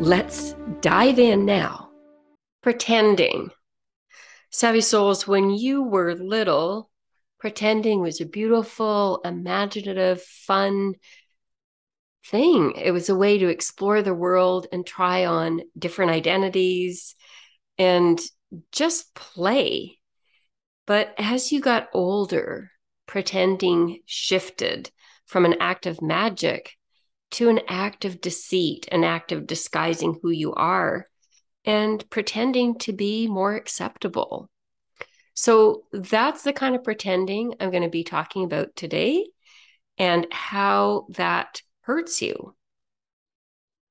Let's dive in now. Pretending. Savvy Souls, when you were little, pretending was a beautiful, imaginative, fun thing. It was a way to explore the world and try on different identities and just play. But as you got older, pretending shifted from an act of magic to an act of deceit, an act of disguising who you are and pretending to be more acceptable. So that's the kind of pretending I'm going to be talking about today and how that hurts you.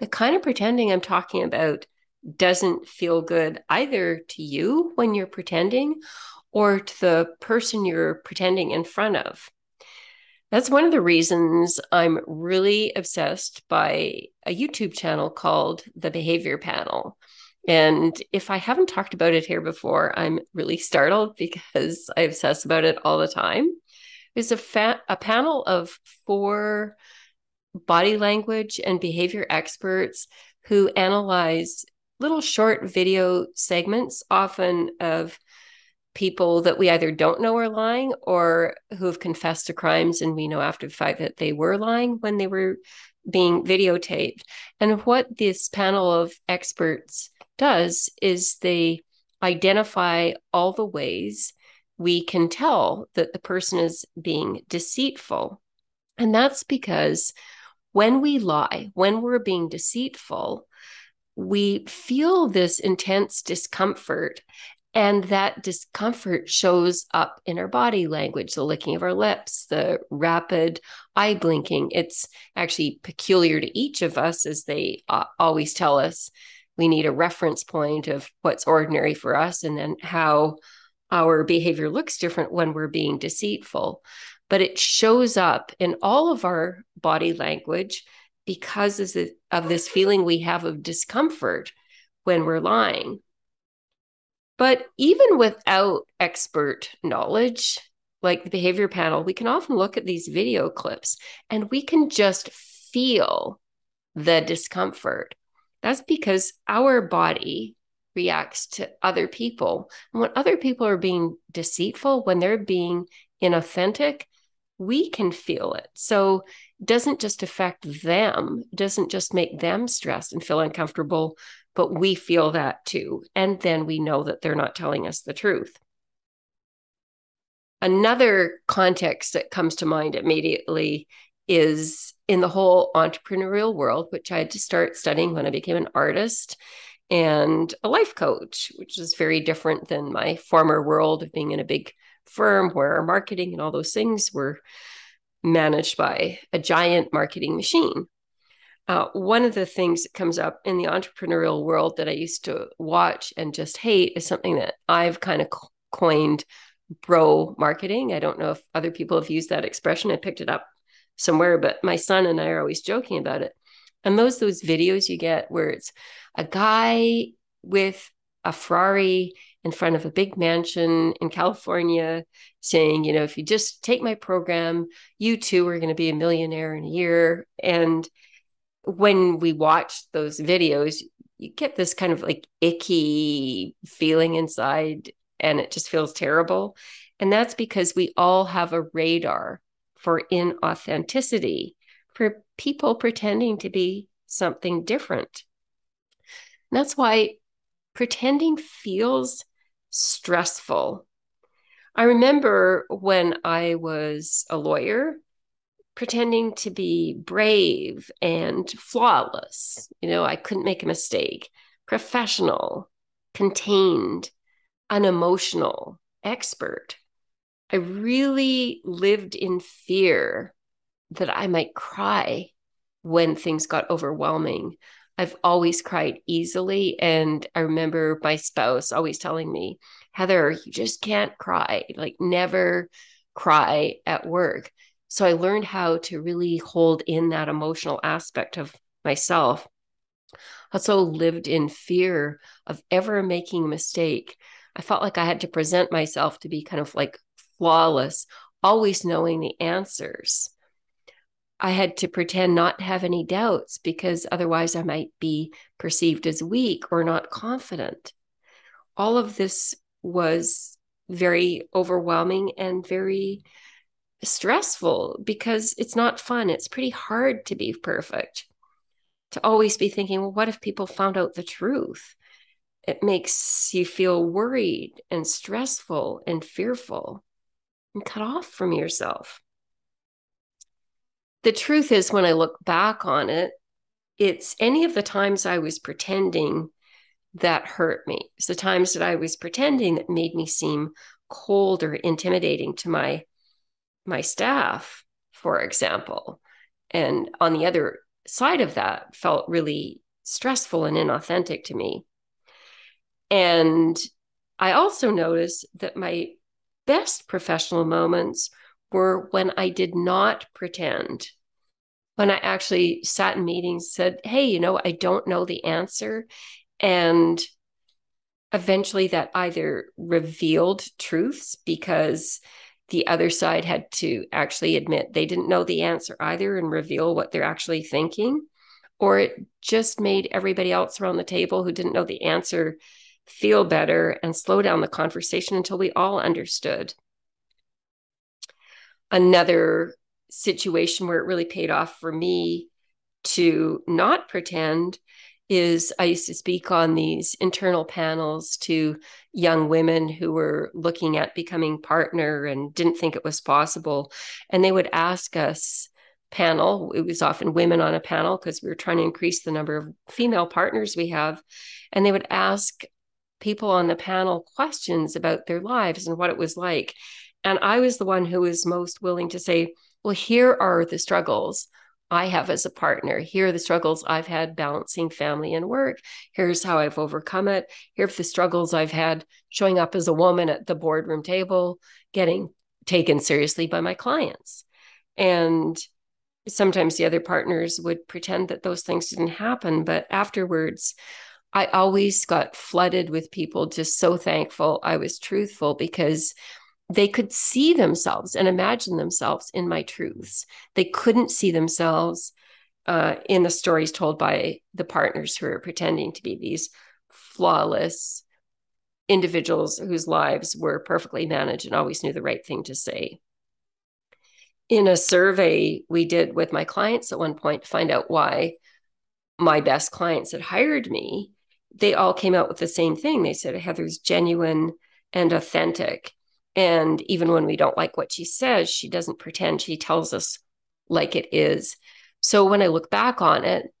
The kind of pretending I'm talking about doesn't feel good either to you when you're pretending or to the person you're pretending in front of. That's one of the reasons I'm really obsessed by a YouTube channel called The Behavior Panel. And if I haven't talked about it here before, I'm really startled because I obsess about it all the time. It's a, fa- a panel of four body language and behavior experts who analyze little short video segments, often of people that we either don't know are lying or who have confessed to crimes and we know after the fact that they were lying when they were being videotaped. And what this panel of experts does is they identify all the ways we can tell that the person is being deceitful. And that's because when we lie, when we're being deceitful, we feel this intense discomfort and that discomfort shows up in our body language, the licking of our lips, the rapid eye blinking. It's actually peculiar to each of us, as they uh, always tell us. We need a reference point of what's ordinary for us and then how our behavior looks different when we're being deceitful. But it shows up in all of our body language because of this feeling we have of discomfort when we're lying but even without expert knowledge, like the behavior panel, we can often look at these video clips and we can just feel the discomfort. That's because our body reacts to other people. And when other people are being deceitful, when they're being inauthentic, we can feel it. So it doesn't just affect them, it doesn't just make them stressed and feel uncomfortable, but we feel that too. And then we know that they're not telling us the truth. Another context that comes to mind immediately is in the whole entrepreneurial world, which I had to start studying when I became an artist and a life coach, which is very different than my former world of being in a big firm where marketing and all those things were managed by a giant marketing machine. Uh, one of the things that comes up in the entrepreneurial world that I used to watch and just hate is something that I've kind of coined bro marketing. I don't know if other people have used that expression. I picked it up somewhere, but my son and I are always joking about it. And those those videos you get where it's a guy with a Ferrari in front of a big mansion in California saying, you know, if you just take my program, you too are going to be a millionaire in a year. And when we watch those videos, you get this kind of like icky feeling inside and it just feels terrible. And that's because we all have a radar for inauthenticity, for people pretending to be something different. And that's why pretending feels stressful. I remember when I was a lawyer pretending to be brave and flawless. You know, I couldn't make a mistake, professional, contained, unemotional, expert. I really lived in fear that I might cry when things got overwhelming. I've always cried easily. And I remember my spouse always telling me, Heather, you just can't cry, like, never cry at work. So I learned how to really hold in that emotional aspect of myself. Also lived in fear of ever making a mistake. I felt like I had to present myself to be kind of like flawless, always knowing the answers. I had to pretend not to have any doubts because otherwise I might be perceived as weak or not confident. All of this was very overwhelming and very stressful because it's not fun. It's pretty hard to be perfect. To always be thinking, well, what if people found out the truth? It makes you feel worried and stressful and fearful and cut off from yourself the truth is, when I look back on it, it's any of the times I was pretending that hurt me. It's the times that I was pretending that made me seem cold or intimidating to my my staff, for example. And on the other side of that felt really stressful and inauthentic to me. And I also noticed that my best professional moments were when I did not pretend. When I actually sat in meetings, said, Hey, you know, I don't know the answer. And eventually that either revealed truths because the other side had to actually admit they didn't know the answer either and reveal what they're actually thinking, or it just made everybody else around the table who didn't know the answer feel better and slow down the conversation until we all understood. Another situation where it really paid off for me to not pretend is I used to speak on these internal panels to young women who were looking at becoming partner and didn't think it was possible. And they would ask us, panel, it was often women on a panel because we were trying to increase the number of female partners we have. And they would ask people on the panel questions about their lives and what it was like. And I was the one who was most willing to say, well, here are the struggles I have as a partner. Here are the struggles I've had balancing family and work. Here's how I've overcome it. Here are the struggles I've had showing up as a woman at the boardroom table, getting taken seriously by my clients. And sometimes the other partners would pretend that those things didn't happen. But afterwards, I always got flooded with people just so thankful I was truthful because they could see themselves and imagine themselves in my truths. They couldn't see themselves uh, in the stories told by the partners who are pretending to be these flawless individuals whose lives were perfectly managed and always knew the right thing to say. In a survey we did with my clients at one point to find out why my best clients had hired me, they all came out with the same thing. They said Heather's genuine and authentic and even when we don't like what she says, she doesn't pretend. She tells us like it is. So when I look back on it,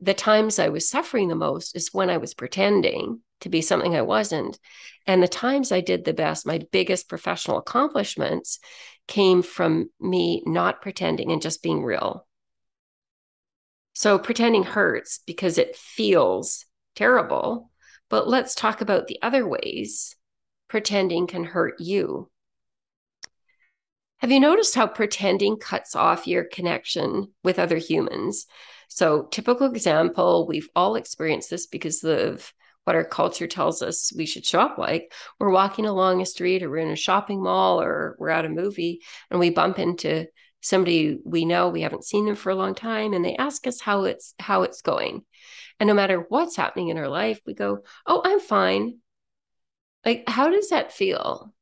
the times I was suffering the most is when I was pretending to be something I wasn't. And the times I did the best, my biggest professional accomplishments came from me not pretending and just being real. So pretending hurts because it feels terrible. But let's talk about the other ways pretending can hurt you. Have you noticed how pretending cuts off your connection with other humans? So, typical example, we've all experienced this because of what our culture tells us we should shop like. We're walking along a street or we're in a shopping mall or we're at a movie and we bump into somebody we know we haven't seen them for a long time and they ask us how it's how it's going. And no matter what's happening in our life, we go, "Oh, I'm fine. Like, how does that feel?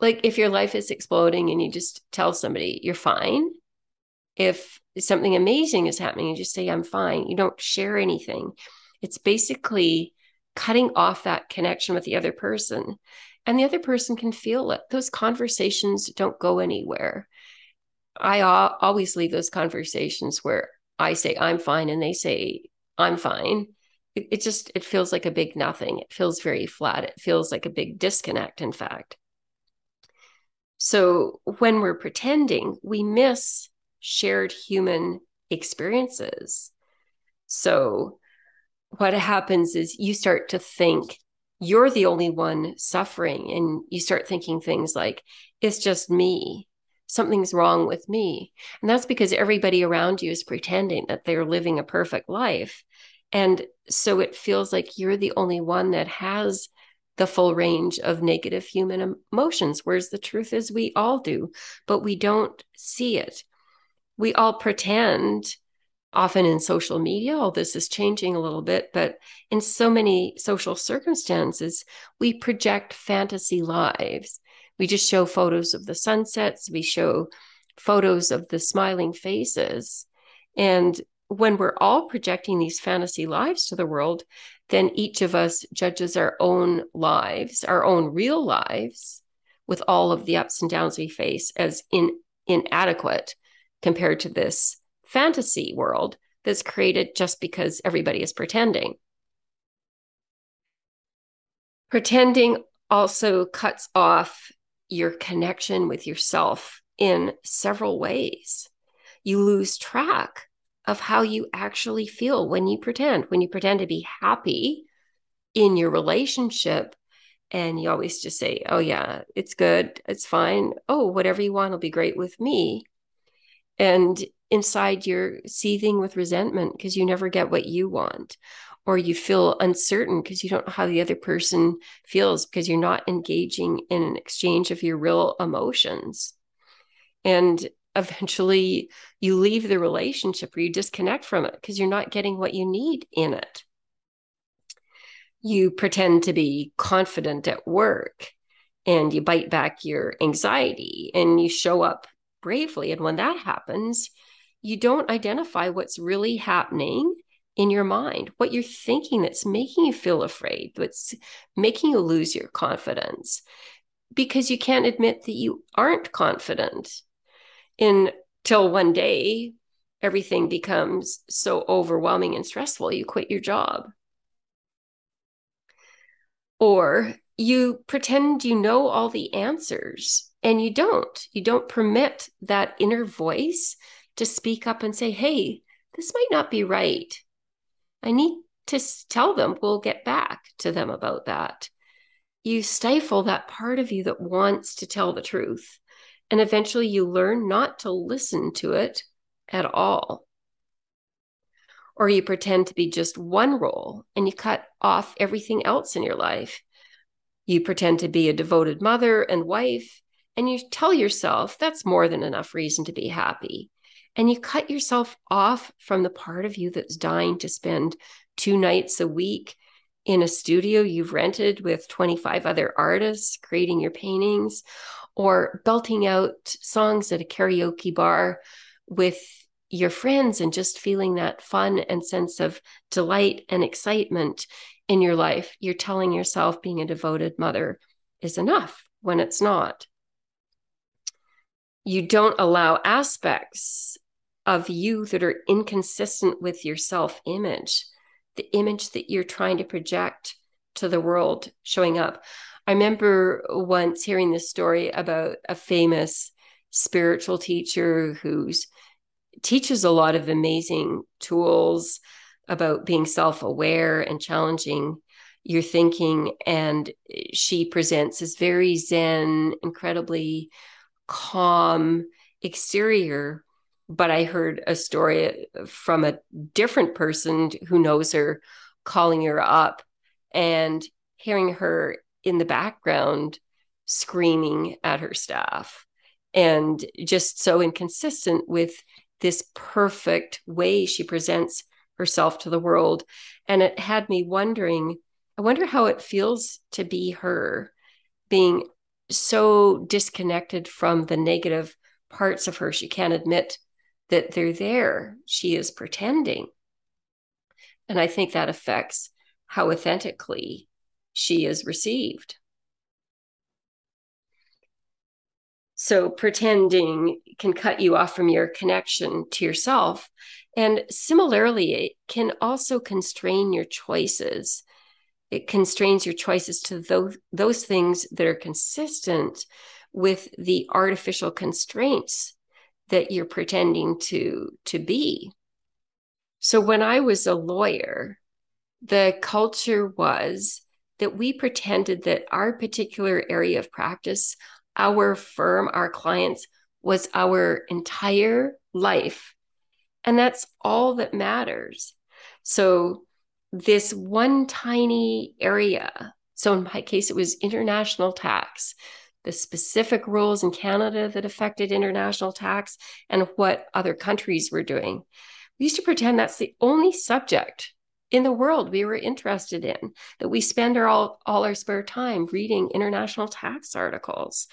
Like, if your life is exploding and you just tell somebody you're fine, if something amazing is happening, you just say, I'm fine. You don't share anything. It's basically cutting off that connection with the other person. And the other person can feel it. Those conversations don't go anywhere. I always leave those conversations where I say, I'm fine, and they say, I'm fine it, just it feels like a big nothing. It feels very flat. It feels like a big disconnect in fact. So when we're pretending we miss shared human experiences. So what happens is you start to think you're the only one suffering and you start thinking things like it's just me. Something's wrong with me. And that's because everybody around you is pretending that they're living a perfect life and so it feels like you're the only one that has the full range of negative human emotions whereas the truth is we all do but we don't see it. We all pretend often in social media all this is changing a little bit but in so many social circumstances we project fantasy lives. We just show photos of the sunsets we show photos of the smiling faces. And when we're all projecting these fantasy lives to the world then each of us judges our own lives our own real lives with all of the ups and downs we face as in inadequate compared to this fantasy world that's created just because everybody is pretending. Pretending also cuts off your connection with yourself in several ways. You lose track of how you actually feel when you pretend. When you pretend to be happy in your relationship, and you always just say, Oh, yeah, it's good, it's fine. Oh, whatever you want will be great with me. And inside you're seething with resentment because you never get what you want or you feel uncertain because you don't know how the other person feels because you're not engaging in an exchange of your real emotions and eventually you leave the relationship or you disconnect from it because you're not getting what you need in it. You pretend to be confident at work and you bite back your anxiety and you show up bravely. And when that happens you don't identify what's really happening in your mind, what you're thinking that's making you feel afraid, what's making you lose your confidence, because you can't admit that you aren't confident until one day everything becomes so overwhelming and stressful, you quit your job. Or you pretend you know all the answers and you don't. You don't permit that inner voice to speak up and say, hey, this might not be right. I need to tell them, we'll get back to them about that. You stifle that part of you that wants to tell the truth. And eventually you learn not to listen to it at all. Or you pretend to be just one role and you cut off everything else in your life. You pretend to be a devoted mother and wife, and you tell yourself that's more than enough reason to be happy and you cut yourself off from the part of you that's dying to spend two nights a week in a studio you've rented with 25 other artists creating your paintings or belting out songs at a karaoke bar with your friends and just feeling that fun and sense of delight and excitement in your life, you're telling yourself being a devoted mother is enough when it's not. You don't allow aspects of you that are inconsistent with your self image, the image that you're trying to project to the world showing up. I remember once hearing this story about a famous spiritual teacher who's teaches a lot of amazing tools about being self-aware and challenging your thinking and she presents this very zen incredibly calm exterior. But I heard a story from a different person who knows her calling her up and hearing her in the background screaming at her staff and just so inconsistent with this perfect way she presents herself to the world. And it had me wondering, I wonder how it feels to be her, being so disconnected from the negative parts of her she can't admit that they're there. She is pretending. And I think that affects how authentically she is received. So, pretending can cut you off from your connection to yourself. And similarly, it can also constrain your choices. It constrains your choices to those, those things that are consistent with the artificial constraints that you're pretending to to be so when i was a lawyer the culture was that we pretended that our particular area of practice, our firm, our clients, was our entire life. And that's all that matters. So, this one tiny area, so in my case, it was international tax, the specific rules in Canada that affected international tax, and what other countries were doing. We used to pretend that's the only subject in the world we were interested in, that we spend our, all, all our spare time reading international tax articles,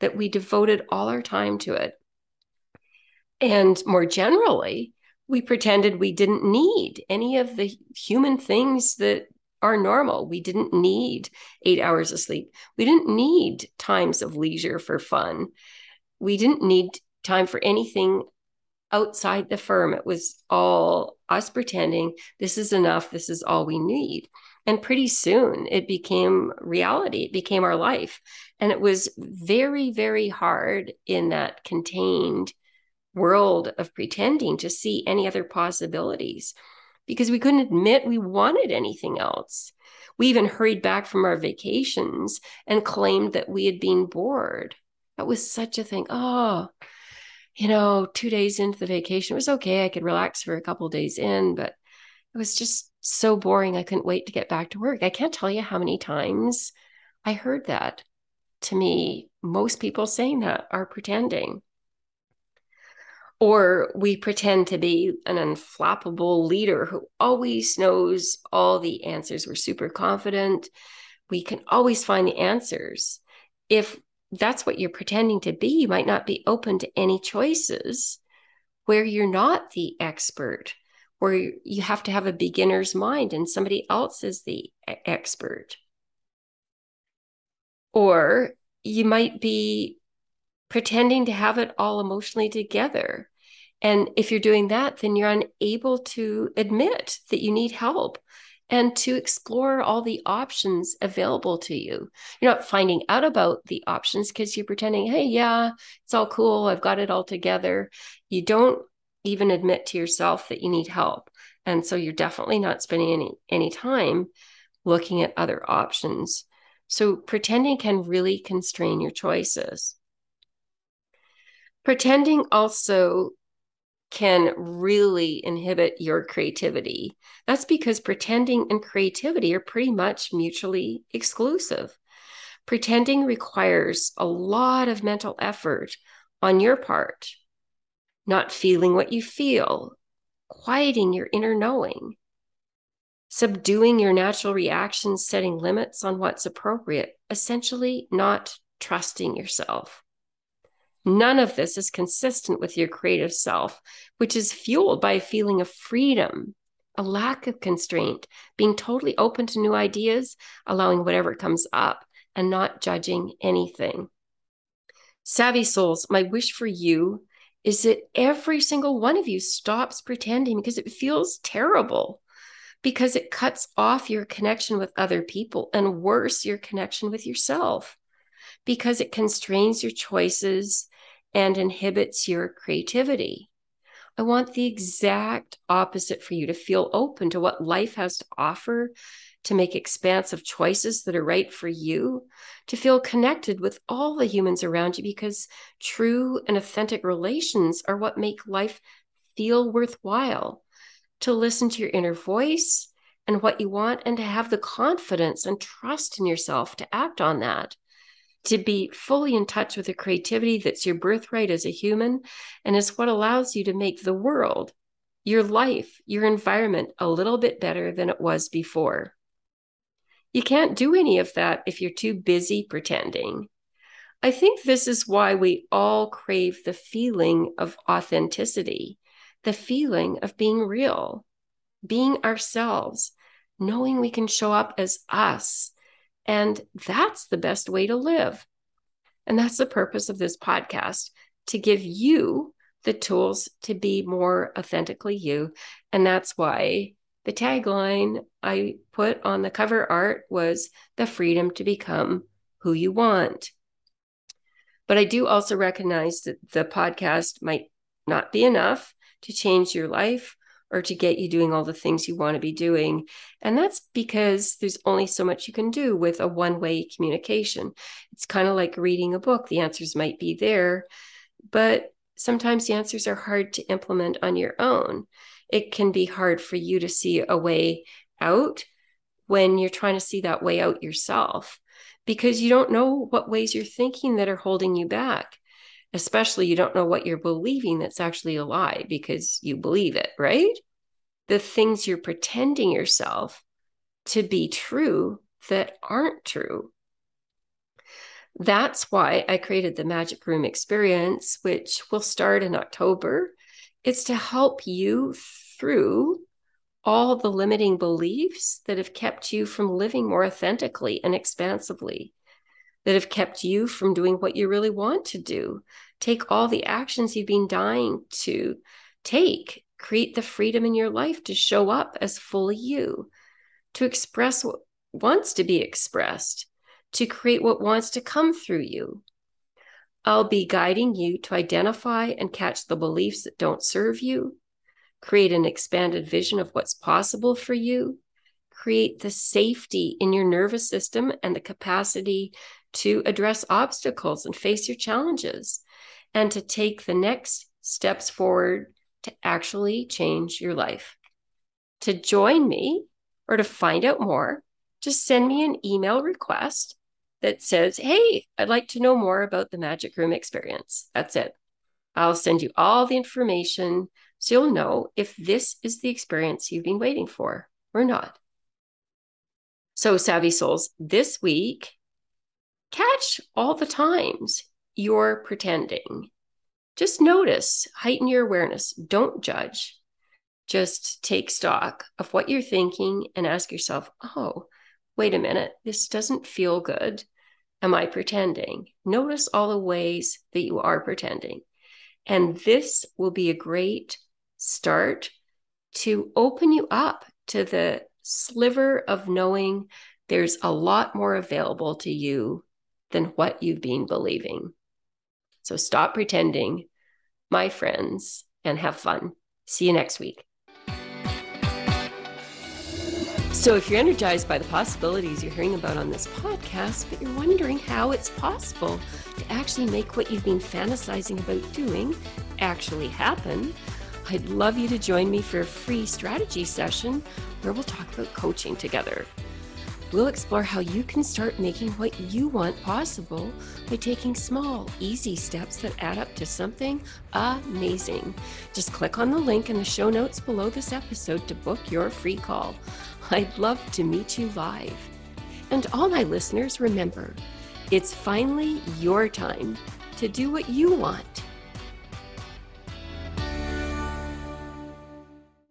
that we devoted all our time to it. And more generally, we pretended we didn't need any of the human things that are normal. We didn't need eight hours of sleep. We didn't need times of leisure for fun. We didn't need time for anything outside the firm. It was all us pretending this is enough, this is all we need. And pretty soon it became reality, it became our life. And it was very, very hard in that contained world of pretending to see any other possibilities because we couldn't admit we wanted anything else. We even hurried back from our vacations and claimed that we had been bored. That was such a thing. Oh, you know, two days into the vacation, it was okay. I could relax for a couple days in, but it was just so boring. I couldn't wait to get back to work. I can't tell you how many times I heard that. To me, most people saying that are pretending. Or we pretend to be an unflappable leader who always knows all the answers. We're super confident. We can always find the answers. If that's what you're pretending to be. You might not be open to any choices where you're not the expert, where you have to have a beginner's mind and somebody else is the expert. Or you might be pretending to have it all emotionally together. And if you're doing that, then you're unable to admit that you need help and to explore all the options available to you. You're not finding out about the options because you're pretending, hey, yeah, it's all cool. I've got it all together. You don't even admit to yourself that you need help. And so you're definitely not spending any any time looking at other options. So pretending can really constrain your choices. Pretending also can really inhibit your creativity. That's because pretending and creativity are pretty much mutually exclusive. Pretending requires a lot of mental effort on your part, not feeling what you feel, quieting your inner knowing, subduing your natural reactions, setting limits on what's appropriate, essentially, not trusting yourself. None of this is consistent with your creative self, which is fueled by a feeling of freedom, a lack of constraint, being totally open to new ideas, allowing whatever comes up, and not judging anything. Savvy souls, my wish for you is that every single one of you stops pretending because it feels terrible, because it cuts off your connection with other people and worse, your connection with yourself, because it constrains your choices and inhibits your creativity. I want the exact opposite for you to feel open to what life has to offer, to make expansive choices that are right for you, to feel connected with all the humans around you because true and authentic relations are what make life feel worthwhile, to listen to your inner voice and what you want, and to have the confidence and trust in yourself to act on that to be fully in touch with the creativity that's your birthright as a human and is what allows you to make the world, your life, your environment a little bit better than it was before. You can't do any of that if you're too busy pretending. I think this is why we all crave the feeling of authenticity, the feeling of being real, being ourselves, knowing we can show up as us and that's the best way to live. And that's the purpose of this podcast to give you the tools to be more authentically you. And that's why the tagline I put on the cover art was the freedom to become who you want. But I do also recognize that the podcast might not be enough to change your life or to get you doing all the things you want to be doing. And that's because there's only so much you can do with a one way communication. It's kind of like reading a book. The answers might be there, but sometimes the answers are hard to implement on your own. It can be hard for you to see a way out when you're trying to see that way out yourself because you don't know what ways you're thinking that are holding you back especially you don't know what you're believing that's actually a lie because you believe it, right? The things you're pretending yourself to be true that aren't true. That's why I created the Magic Room experience, which will start in October. It's to help you through all the limiting beliefs that have kept you from living more authentically and expansively that have kept you from doing what you really want to do. Take all the actions you've been dying to take. Create the freedom in your life to show up as fully you, to express what wants to be expressed, to create what wants to come through you. I'll be guiding you to identify and catch the beliefs that don't serve you, create an expanded vision of what's possible for you, create the safety in your nervous system and the capacity to address obstacles and face your challenges and to take the next steps forward to actually change your life. To join me or to find out more, just send me an email request that says, Hey, I'd like to know more about the Magic Room experience. That's it. I'll send you all the information so you'll know if this is the experience you've been waiting for or not. So, Savvy Souls, this week catch all the times you're pretending. Just notice, heighten your awareness. Don't judge. Just take stock of what you're thinking and ask yourself, oh, wait a minute, this doesn't feel good. Am I pretending? Notice all the ways that you are pretending. And this will be a great start to open you up to the sliver of knowing there's a lot more available to you than what you've been believing. So stop pretending, my friends, and have fun. See you next week. So, if you're energized by the possibilities you're hearing about on this podcast, but you're wondering how it's possible to actually make what you've been fantasizing about doing actually happen, I'd love you to join me for a free strategy session where we'll talk about coaching together. We'll explore how you can start making what you want possible by taking small, easy steps that add up to something amazing. Just click on the link in the show notes below this episode to book your free call. I'd love to meet you live. And all my listeners, remember, it's finally your time to do what you want